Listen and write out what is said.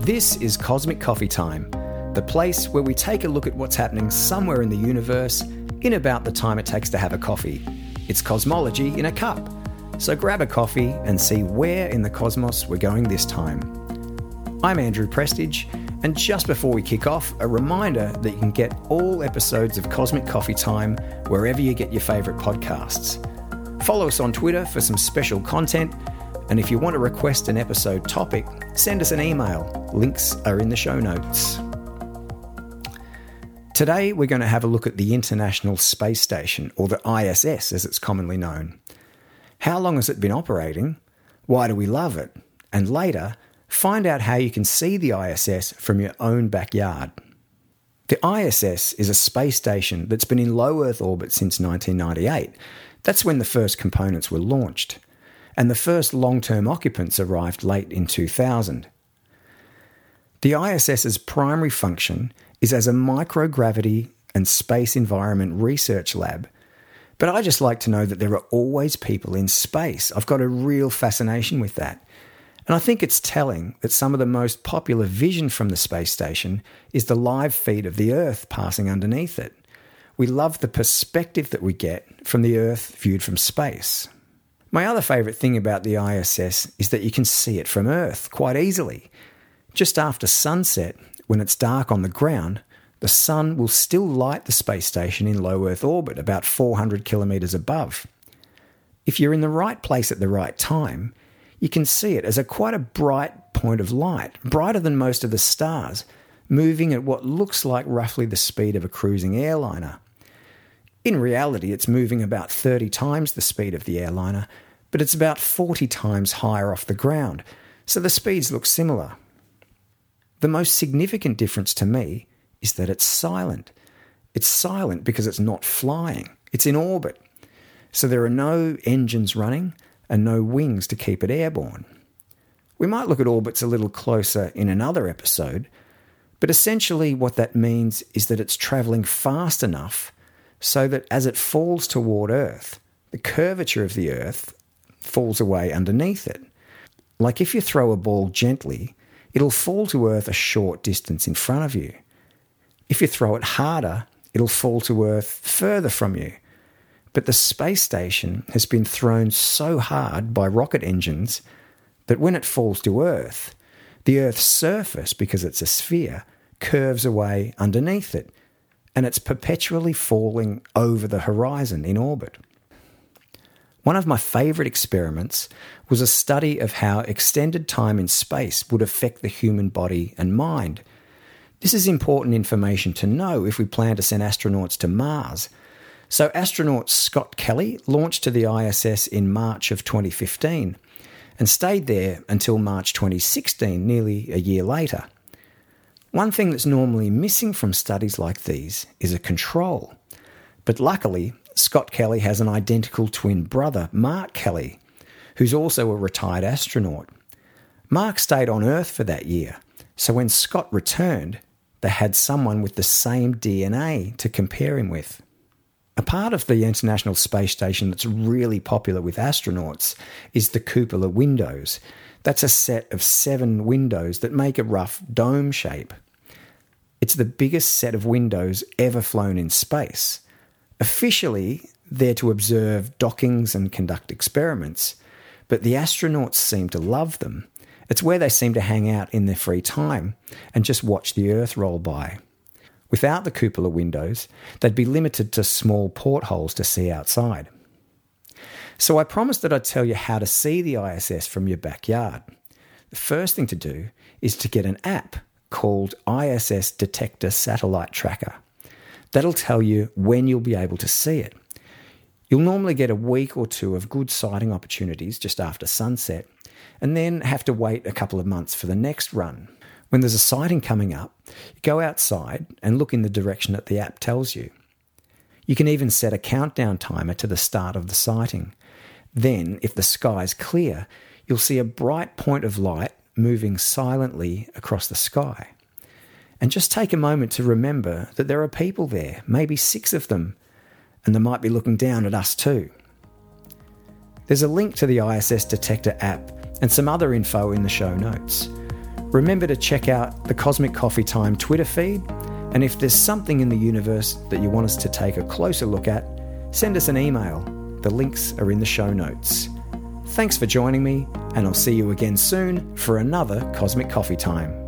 This is Cosmic Coffee Time, the place where we take a look at what's happening somewhere in the universe in about the time it takes to have a coffee. It's cosmology in a cup. So grab a coffee and see where in the cosmos we're going this time. I'm Andrew Prestige, and just before we kick off, a reminder that you can get all episodes of Cosmic Coffee Time wherever you get your favourite podcasts. Follow us on Twitter for some special content, and if you want to request an episode topic, send us an email. Links are in the show notes. Today, we're going to have a look at the International Space Station, or the ISS as it's commonly known. How long has it been operating? Why do we love it? And later, find out how you can see the ISS from your own backyard. The ISS is a space station that's been in low Earth orbit since 1998. That's when the first components were launched. And the first long term occupants arrived late in 2000. The ISS's primary function is as a microgravity and space environment research lab. But I just like to know that there are always people in space. I've got a real fascination with that. And I think it's telling that some of the most popular vision from the space station is the live feed of the Earth passing underneath it. We love the perspective that we get from the Earth viewed from space. My other favourite thing about the ISS is that you can see it from Earth quite easily. Just after sunset, when it's dark on the ground, the sun will still light the space station in low Earth orbit, about 400 kilometres above. If you're in the right place at the right time, you can see it as a quite a bright point of light, brighter than most of the stars, moving at what looks like roughly the speed of a cruising airliner. In reality, it's moving about 30 times the speed of the airliner, but it's about 40 times higher off the ground, so the speeds look similar. The most significant difference to me is that it's silent. It's silent because it's not flying, it's in orbit. So there are no engines running, and no wings to keep it airborne. We might look at orbits a little closer in another episode, but essentially what that means is that it's travelling fast enough so that as it falls toward Earth, the curvature of the Earth falls away underneath it. Like if you throw a ball gently, it'll fall to Earth a short distance in front of you. If you throw it harder, it'll fall to Earth further from you. But the space station has been thrown so hard by rocket engines that when it falls to Earth, the Earth's surface, because it's a sphere, curves away underneath it, and it's perpetually falling over the horizon in orbit. One of my favourite experiments was a study of how extended time in space would affect the human body and mind. This is important information to know if we plan to send astronauts to Mars so, astronaut Scott Kelly launched to the ISS in March of 2015 and stayed there until March 2016, nearly a year later. One thing that's normally missing from studies like these is a control. But luckily, Scott Kelly has an identical twin brother, Mark Kelly, who's also a retired astronaut. Mark stayed on Earth for that year, so when Scott returned, they had someone with the same DNA to compare him with. A part of the International Space Station that's really popular with astronauts is the cupola windows. That's a set of seven windows that make a rough dome shape. It's the biggest set of windows ever flown in space. Officially, they're to observe dockings and conduct experiments, but the astronauts seem to love them. It's where they seem to hang out in their free time and just watch the Earth roll by. Without the cupola windows, they'd be limited to small portholes to see outside. So I promised that I'd tell you how to see the ISS from your backyard. The first thing to do is to get an app called ISS Detector Satellite Tracker. That'll tell you when you'll be able to see it. You'll normally get a week or two of good sighting opportunities just after sunset, and then have to wait a couple of months for the next run. When there's a sighting coming up, go outside and look in the direction that the app tells you. You can even set a countdown timer to the start of the sighting. Then, if the sky's clear, you'll see a bright point of light moving silently across the sky. And just take a moment to remember that there are people there, maybe six of them, and they might be looking down at us too. There's a link to the ISS Detector app and some other info in the show notes. Remember to check out the Cosmic Coffee Time Twitter feed, and if there's something in the universe that you want us to take a closer look at, send us an email. The links are in the show notes. Thanks for joining me, and I'll see you again soon for another Cosmic Coffee Time.